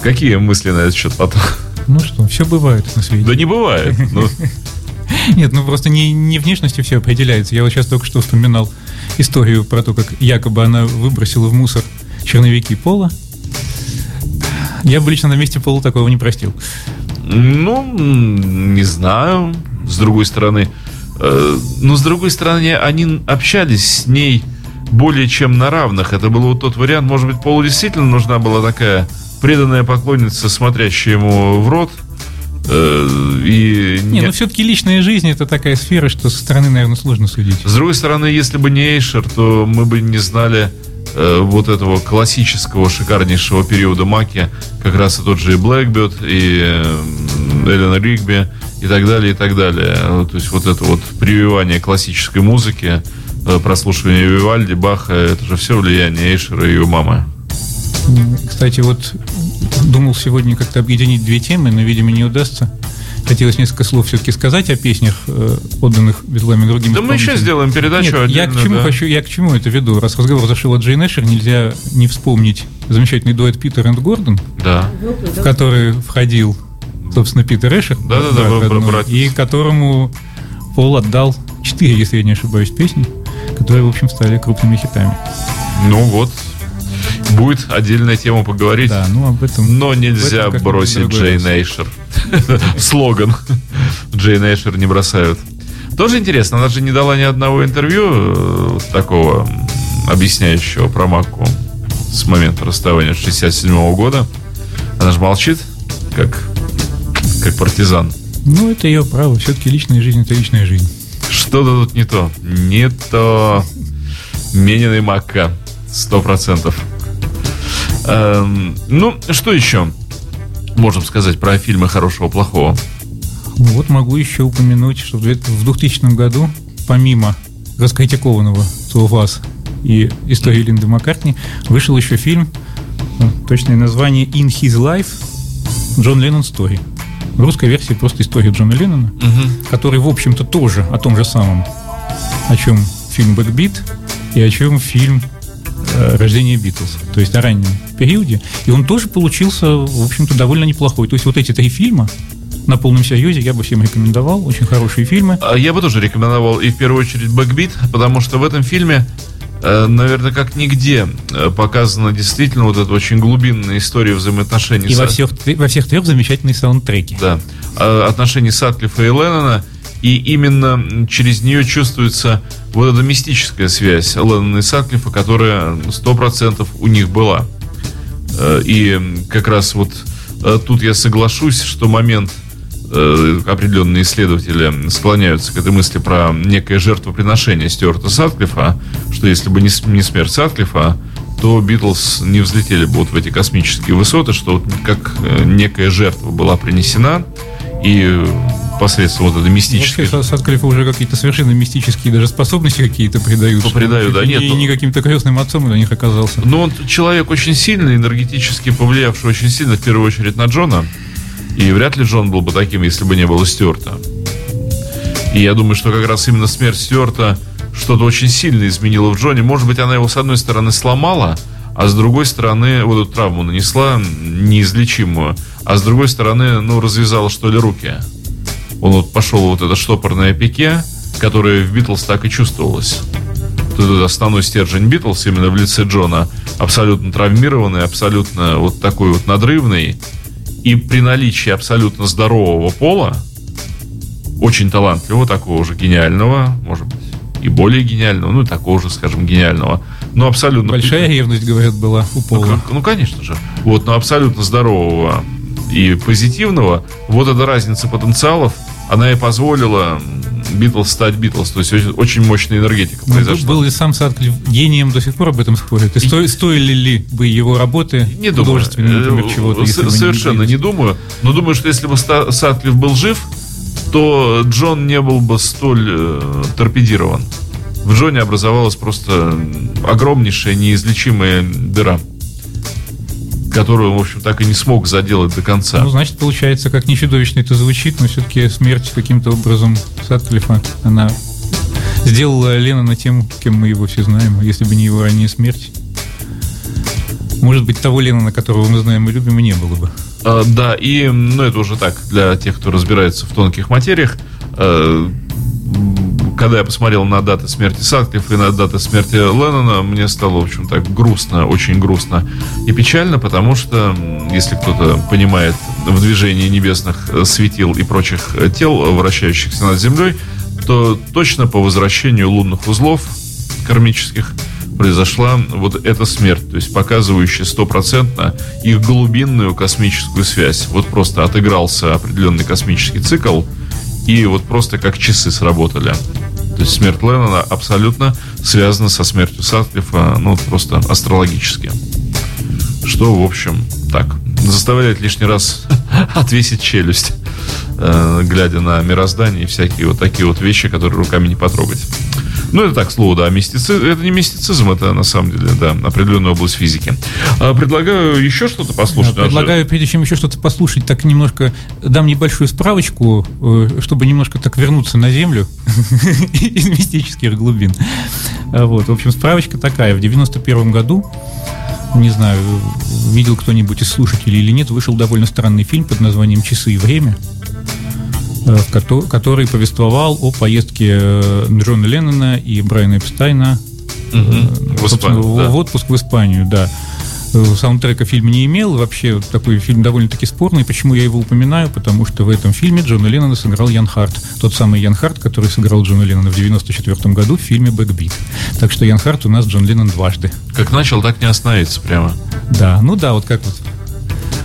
Какие мысли на этот счет потом? Ну что, все бывает на свете. Да не бывает. Ну, Нет, ну просто не, не внешностью все определяется. Я вот сейчас только что вспоминал историю про то, как якобы она выбросила в мусор черновики Пола. Я бы лично на месте Пола такого не простил. Ну, не знаю. С другой стороны, э, но с другой стороны, они общались с ней более чем на равных. Это был вот тот вариант, может быть, Полу действительно нужна была такая преданная поклонница, смотрящая ему в рот. Э, и Не, не- ну все-таки личная жизнь это такая сфера, что со стороны, наверное, сложно судить. С другой стороны, если бы не Эйшер, то мы бы не знали э, вот этого классического шикарнейшего периода Маки, как раз и тот же и Блэкберт, и э, Эллен Ригби, и так далее, и так далее. Ну, То есть вот это вот прививание классической музыки, э, прослушивание Вивальди, Баха, это же все влияние Эйшера и его мамы. Кстати, вот думал сегодня как-то объединить две темы, но, видимо, не удастся. Хотелось несколько слов все-таки сказать о песнях, э, отданных Бетлами другим Да мы еще сделаем передачу Нет, я к чему да. хочу, я к чему это веду? Раз разговор зашел от Джейн Эшер, нельзя не вспомнить замечательный дуэт Питер и Гордон, Да. в который входил, собственно, Питер Эшер, Да-да-да, брат бра- родной, братец. и которому Пол отдал четыре, если я не ошибаюсь, песни, которые, в общем, стали крупными хитами. Ну вот, будет отдельная тема поговорить. Да, ну об этом. Но нельзя этом бросить Джейн. Эйшер. Слоган. Джейн Эйшер не бросают. Тоже интересно, она же не дала ни одного интервью э, такого объясняющего про Макку с момента расставания 67 года. Она же молчит, как, как партизан. Ну, это ее право. Все-таки личная жизнь это личная жизнь. Что-то тут не то. Не то. Менин и Макка. Сто процентов. Эм, ну, что еще можем сказать про фильмы хорошего-плохого? Ну, Вот могу еще упомянуть, что в две- в 2000 году, помимо раскритикованного «To of Us» и истории Линды Маккартни, вышел еще фильм, э, точное название «In His Life» Джон Леннон Story. В русской версии просто история Джона Леннона, который, в общем-то, тоже о том же самом, о чем фильм «Бэкбит» и о чем фильм э, «Рождение Битлз», то есть о раннем периоде. И он тоже получился, в общем-то, довольно неплохой. То есть вот эти три фильма на полном серьезе я бы всем рекомендовал. Очень хорошие фильмы. А Я бы тоже рекомендовал и в первую очередь «Бэкбит», потому что в этом фильме, э, наверное, как нигде э, показана действительно вот эта очень глубинная история взаимоотношений И со- во всех, во всех трех замечательные саундтреки. да, э, отношений Сатклифа и Леннона, и именно через нее чувствуется вот эта мистическая связь Леннона и Сатклифа, которая сто процентов у них была. Э, И как раз вот э, тут я соглашусь, что момент э, определенные исследователи склоняются к этой мысли про некое жертвоприношение Стюарта Сатклифа, что если бы не, смерть Сатклифа, то Битлз не взлетели бы вот в эти космические высоты, что вот как некая жертва была принесена, и посредством вот этой мистической... Вообще, Садклифа уже какие-то совершенно мистические даже способности какие-то придают. Ну, придают, да, нет, Не, ну- не каким-то крестным отцом для них оказался. Но он человек очень сильный, энергетически повлиявший очень сильно, в первую очередь, на Джона. И вряд ли Джон был бы таким, если бы не было Стюарта. И я думаю, что как раз именно смерть Стюарта что-то очень сильно изменила в Джоне. Может быть, она его, с одной стороны, сломала, а с другой стороны, вот эту травму нанесла неизлечимую, а с другой стороны, ну, развязала, что ли, руки. Он вот пошел вот это штопорное пике, которое в Битлз так и чувствовалось. Этот основной стержень Битлз именно в лице Джона абсолютно травмированный, абсолютно вот такой вот надрывный. И при наличии абсолютно здорового пола, очень талантливого, такого же гениального, может быть, и более гениального, ну, и такого же, скажем, гениального, но абсолютно... Большая ревность, говорят, была у Ну, Пола. как- ну, конечно же. Вот, но абсолютно здорового и позитивного, вот эта разница потенциалов, она и позволила Битлз стать Битлз. То есть очень, мощная энергетика Ну, произошла. Был ли сам Садклифф гением, до сих пор об этом спорят? И сто- стоили ли бы его работы Не думаю. художественные, например, Э, чего-то? с- не Совершенно не Битлз? думаю. Но думаю, что если бы Сатклифф был жив, то Джон не был бы столь э, торпедирован. в Джоне образовалась просто огромнейшая неизлечимая дыра, которую он, в общем, так и не смог заделать до конца. Ну, значит, получается, как не чудовищно это звучит, но все-таки смерть каким-то образом Сатклифа, она сделала Леннона тем, кем мы его все знаем. А Если бы не его ранняя смерть, может быть, того Леннона, которого мы знаем и любим, и не было бы. А, да, и, ну, это уже так, для тех, кто разбирается в тонких материях. Когда я посмотрел на даты смерти Сатклиффа и на даты смерти Леннона, мне стало, в общем, так грустно, очень грустно и печально, потому что, если кто-то понимает в движении небесных э, светил и прочих э, тел, вращающихся над Землей, то точно по возвращению лунных узлов кармических произошла вот эта смерть, то есть показывающая стопроцентно их глубинную космическую связь. Вот просто отыгрался определенный космический цикл, и вот просто как часы сработали. То есть смерть Леннона абсолютно связана со смертью Сатклифа, ну, просто астрологически. Что, в общем, так, заставляет лишний раз отвесить челюсть, э, глядя на мироздание и всякие вот такие вот вещи, которые руками не потрогать. Ну, это так, слово, да, мистицизм. Это не мистицизм, это на самом деле, да, определенная область физики. А, предлагаю еще что-то послушать. Да, предлагаю, прежде чем еще что-то послушать, так немножко дам небольшую справочку, э, чтобы немножко так вернуться на Землю из мистических глубин. А Вот, в общем, справочка такая. В 91 году, не знаю, видел кто-нибудь из слушателей или нет, вышел довольно странный фильм под названием «Часы и время», который повествовал о поездке э, Джона Леннона и Брайана Эпстайна э, В Испанию, да. в отпуск в Испанию, да. Э, Саундтрека фильм не имел. Вообще, такой фильм довольно-таки спорный. Почему я его упоминаю? Потому что в этом фильме Джона Леннона сыграл Ян Харт. Тот самый Ян Харт, который сыграл Джона Леннона в 94 году в фильме «Бэкбит». Так что Ян Харт у нас Джон Леннон дважды. Как начал, так не остановится прямо. Да, ну да, вот как вот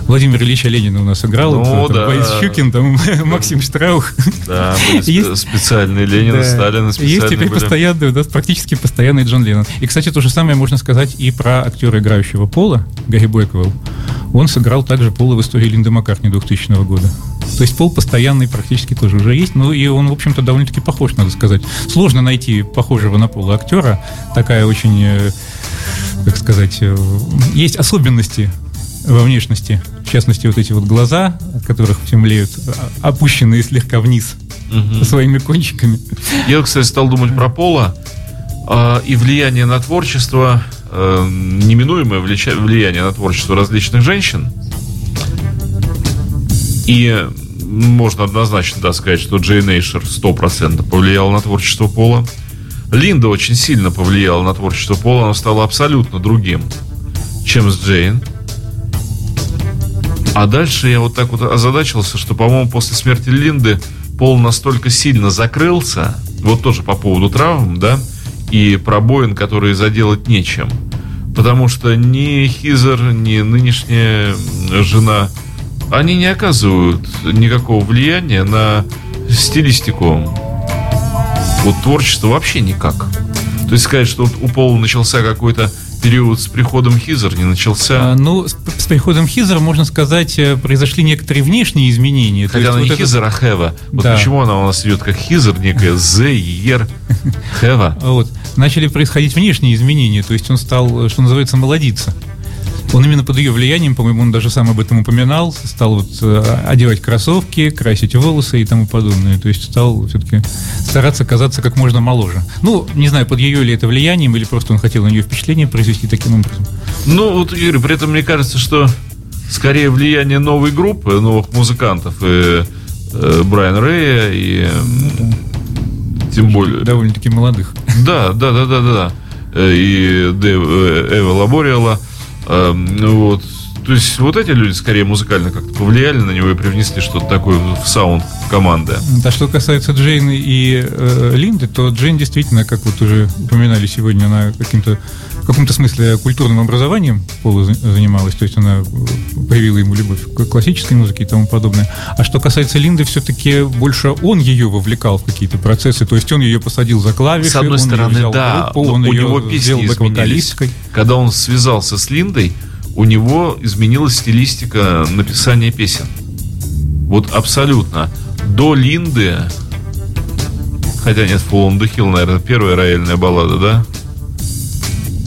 Владимир Ильича Ленина у нас играл. Ну вот, да. Борис Щукин, там Максим Штраух. Да, Есть- специальные Ленин, Да. Сталин, Есть специальные теперь были. постоянный, нас практически постоянный Джон Леннон. И, кстати, то же самое можно сказать и про актера, играющего Пола, Гарри Блэквелл. Он сыграл также Пола в истории Линды Маккартни 2000 года. То есть Пол постоянный практически тоже уже есть. Ну и он, в общем-то, довольно-таки похож, надо сказать. Сложно найти похожего на Пола актера. Такая очень, э, как сказать, э, есть особенности во внешности. В частности, вот эти вот глаза, от которых все млеют, а- опущенные слегка вниз своими кончиками. Я, кстати, стал думать про Пола а, и влияние на творчество, э, неминуемое влияние на творчество различных женщин. И можно однозначно да, сказать, что Джейн Эйшер 100% повлияла на творчество Пола. Линда очень сильно повлияла на творчество Пола, она стала абсолютно другим, чем с Джейн. А дальше я вот так вот озадачился, что, по-моему, после смерти Линды Пол настолько сильно закрылся, вот тоже по поводу травм, да, и пробоин, которые заделать нечем. Потому что ни Хизер, ни нынешняя жена, они не оказывают никакого влияния на стилистику вот творчество вообще никак. То есть сказать, что вот у Пола начался какой-то период с приходом Хизер, не начался. А, ну, с, с приходом Хизера, можно сказать, э, произошли некоторые внешние изменения. Хотя она вот не это- Хизер, а Хева. Вот Да. почему она у нас идет как Хизер, некая З, Ер, Хева. Вот. Начали происходить внешние изменения, то есть он стал, э, что называется, молодиться. Он именно под ее влиянием, по-моему, он даже сам об этом упоминал, стал вот э, одевать кроссовки, красить волосы и тому подобное. То есть стал все-таки стараться казаться как можно моложе. Ну, не знаю, под ее ли это влиянием, или просто он хотел на нее впечатление произвести таким образом. Ну, вот, Юрий, при этом мне кажется, что скорее влияние новой группы, новых музыкантов, и э, Брайан Рэя, и тем более... Довольно-таки молодых. Да, да, да, да, да. Э, И Дэв, э, Эва Лабориала. Ну вот. То есть вот эти люди скорее музыкально как-то повлияли на него и привнесли что-то такое в саунд команды. А что касается Джейн и э, Линды, то Джейн действительно, как вот уже упоминали сегодня, она каким-то в каком-то смысле культурным образованием Пола за- занималась, то есть она э, проявила ему любовь к классической музыке и тому подобное. А что касается Линды, все-таки больше он ее вовлекал в какие-то процессы, то есть он ее посадил за клавиши, С одной он ее стороны, взял в да, группу, он у ее него сделал песни изменились. бэк-вокалисткой. Когда он связался с Линдой, у него изменилась стилистика написания песен. Вот абсолютно. До Линды Хотя нет, Fall on the Hill, наверное, первая рояльная баллада, да?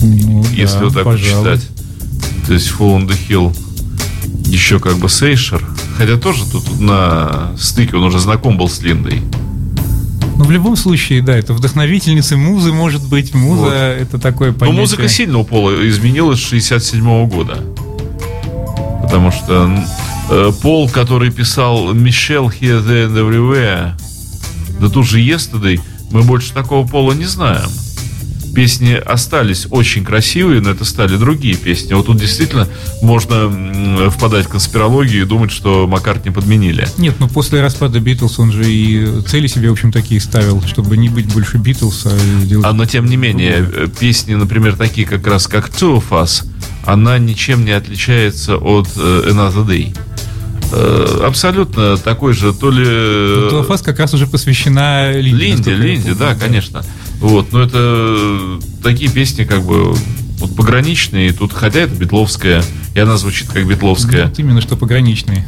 Ну, Если да, вот так вот пожалуй. читать. То есть Fall on the Hill еще как бы Сейшер. Хотя тоже тут на стыке он уже знаком был с Линдой. Ну, в любом случае, да, это вдохновительница музы, может быть. Муза Вот. это такое Но понятие. музыка сильного пола изменилась с 67 года. Потому что э, Пол, который писал Мишель Here, There and Everywhere, да тут же Yesterday, мы больше такого пола не знаем. Песни остались очень красивые, но это стали другие песни. Вот тут действительно можно впадать в конспирологию и думать, что Маккартни подменили. Нет, ну после распада Битлз он же и цели себе, в общем, такие ставил, чтобы не быть больше Битлз, а сделать... А, но тем не менее, э, песни, например, такие как раз как Two of Us, она ничем не отличается от э, Another Day. Э, Абсолютно такой же, то ли... э, Туафас как раз уже посвящена Линде. Линде, Линде, да, конечно. Вот, но это э, такие песни как бы вот пограничные, тут, хотя это битловская, и она звучит как битловская. Вот именно что пограничные.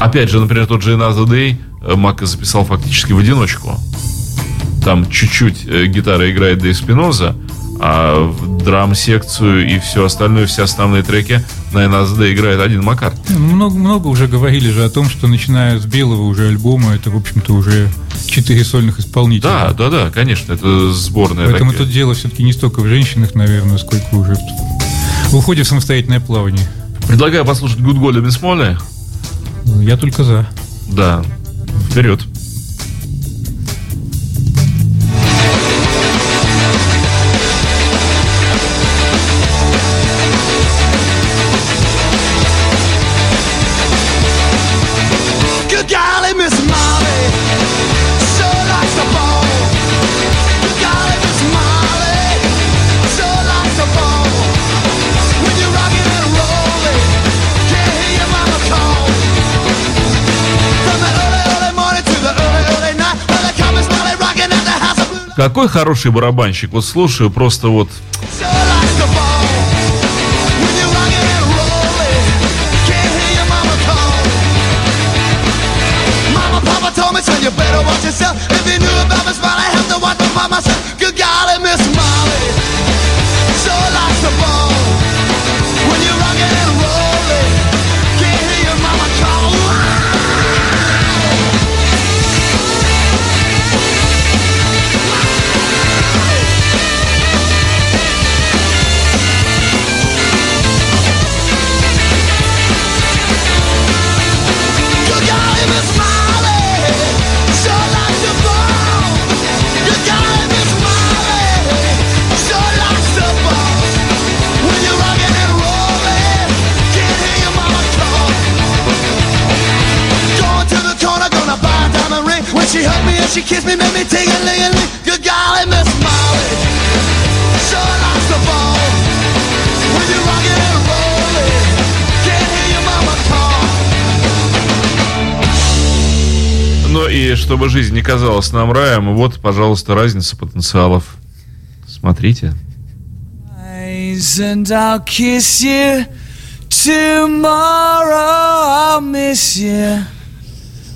Опять же, например, тот же Another Day э, Мак записал фактически в одиночку. Там чуть-чуть гитара играет Дэйв Спиноза, а в драм-секцию и все остальное, все основные треки на Day играет один Макар. Ну, Много, много уже говорили же о том, что начиная с белого уже альбома, это, в общем-то, уже четыре сольных исполнителя. Да, да, да, конечно, это сборная. Поэтому такая. тут дело все-таки не столько в женщинах, наверное, сколько уже уходе в самостоятельное плавание. Предлагаю послушать Good Golden Miss Molly. Я только за. Да, вперед. Какой хороший барабанщик. Вот слушаю, просто вот she kissed me, made me ting a ling a ling. Good golly, Miss Molly, sure likes the ball. When you're rocking and rolling, can't hear your mama call. Ну и чтобы жизнь не казалась нам раем, вот, пожалуйста, разница потенциалов. Смотрите. and I'll kiss you. Tomorrow I'll miss you.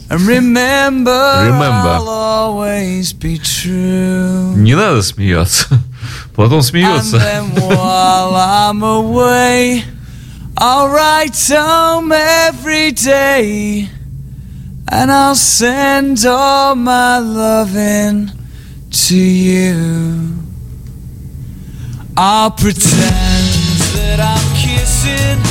And remember, Remember. I'll always be true. Не надо смеяться. Платон And смеется. then while I'm away, I'll write home every day. And I'll send all my loving to you. I'll pretend that I'm kissing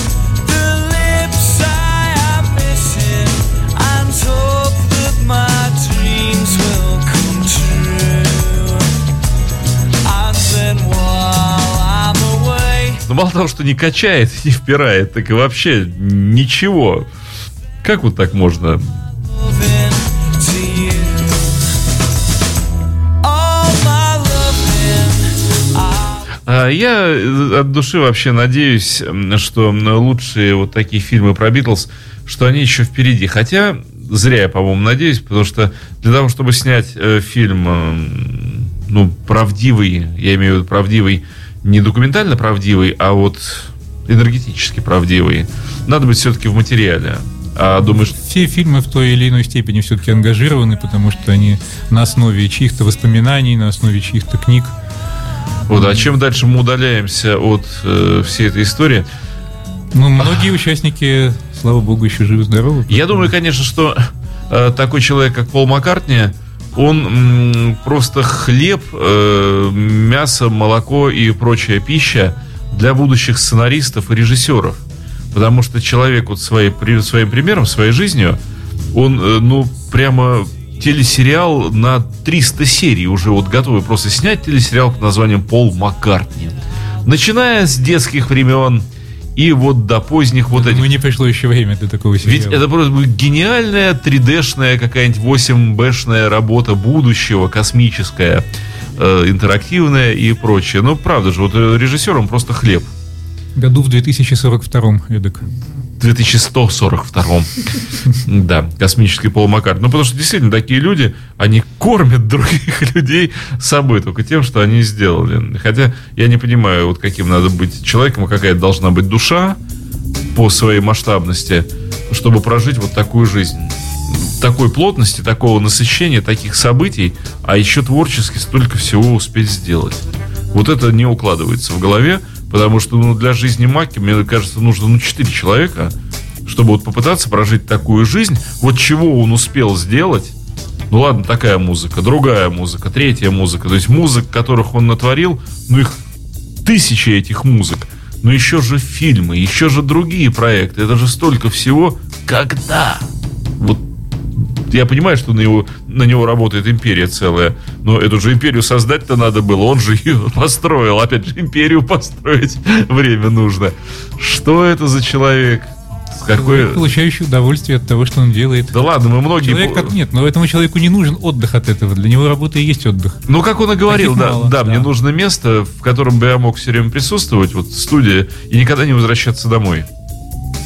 Но мало того, что не качает, не впирает, так и вообще ничего. Как вот так можно? А Я э, от души вообще надеюсь, что лучшие вот такие фильмы про Битлз, что они еще впереди. Хотя зря я, по-моему, надеюсь, потому что для того, чтобы снять э, фильм, ну, правдивый, я имею в виду правдивый, не документально правдивый, а вот энергетически правдивый, надо быть все-таки в материале. А думаешь, Все фильмы в той или иной степени все-таки ангажированы, потому что они на основе чьих-то воспоминаний, на основе чьих-то книг. вот, а чем дальше мы удаляемся от э, всей этой истории? Ну, многие участники, слава богу, еще живы-здоровы. Я думаю, конечно, что э, такой человек, как Пол Маккартни, он просто хлеб, э, мясо, молоко и прочая пища для будущих сценаристов и режиссеров. Потому что человек вот своей, своим примером, своей жизнью, он, э, ну, прямо телесериал на 300 серий уже вот готовы просто снять телесериал под названием «Пол Маккартни». Начиная с детских времен и вот до поздних вот этих Думаю, не пришло еще время для такого сериала. ведь это просто гениальная 3D-шная какая-нибудь 8B-шная работа будущего, космическая, э, интерактивная и прочее. Ну, правда же, вот э, режиссером просто хлеб. Году в 2042 эдак. В 2142 Да, космический Пол Маккартни. Ну, потому что действительно такие люди, они кормят других людей собой только тем, что они сделали. Хотя я не понимаю, вот каким надо быть человеком, какая должна быть душа по своей масштабности, чтобы прожить вот такую жизнь. Такой плотности, такого насыщения, таких событий, а еще творчески столько всего успеть сделать. Вот это не укладывается в голове, потому что ну, для жизни Маки, мне кажется, нужно ну, 4 человека, чтобы вот попытаться прожить такую жизнь. Вот чего он успел сделать, ну ладно, такая музыка, другая музыка, третья музыка. То есть музык, которых он натворил, ну их тысячи этих музык. Но еще же фильмы, еще же другие проекты. Это же столько всего. Когда? Я понимаю, что на него, на него работает империя целая, но эту же империю создать-то надо было, он же ее построил. Опять же, империю построить время нужно. Что это за человек? Какой... Получающий удовольствие от того, что он делает. Да ладно, мы многие... Человек, как- нет, но этому человеку не нужен отдых от этого. Для него работа и есть отдых. Ну, как он и говорил, да, мало, да, да. мне нужно место, в котором бы я мог все время присутствовать, вот студия, и никогда не возвращаться домой.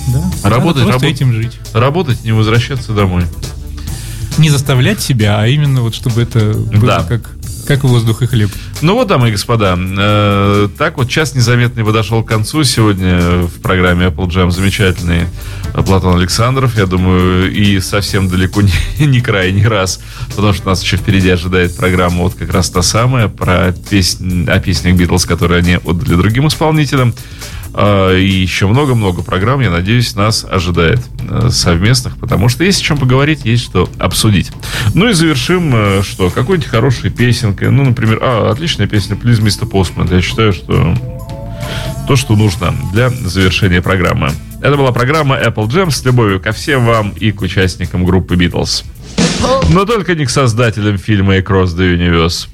Да. Работать, работать. этим жить. Работать, не возвращаться домой. Не заставлять себя, а именно вот чтобы это было Да. как, как воздух и хлеб. Ну вот, дамы и господа, э, так вот час незаметный подошел к концу сегодня в программе Apple Jam замечательный Платон Александров, я думаю, и совсем далеко не, не крайний раз, потому что нас еще впереди ожидает программа вот как раз та самая про песнь, о песнях Битлз, которые они отдали другим исполнителям. А, И еще много-много программ, я надеюсь, нас ожидает э, совместных, потому что есть о чем поговорить, есть что обсудить. Ну и завершим, э, что, какой-нибудь хорошей песенкой. Ну, например, а, отличная песня «Please, Mr. Postman». Я считаю, что то, что нужно для завершения программы. Это была программа Apple Jam с любовью ко всем вам и к участникам группы Beatles. Но только не к создателям фильма Across the Universe.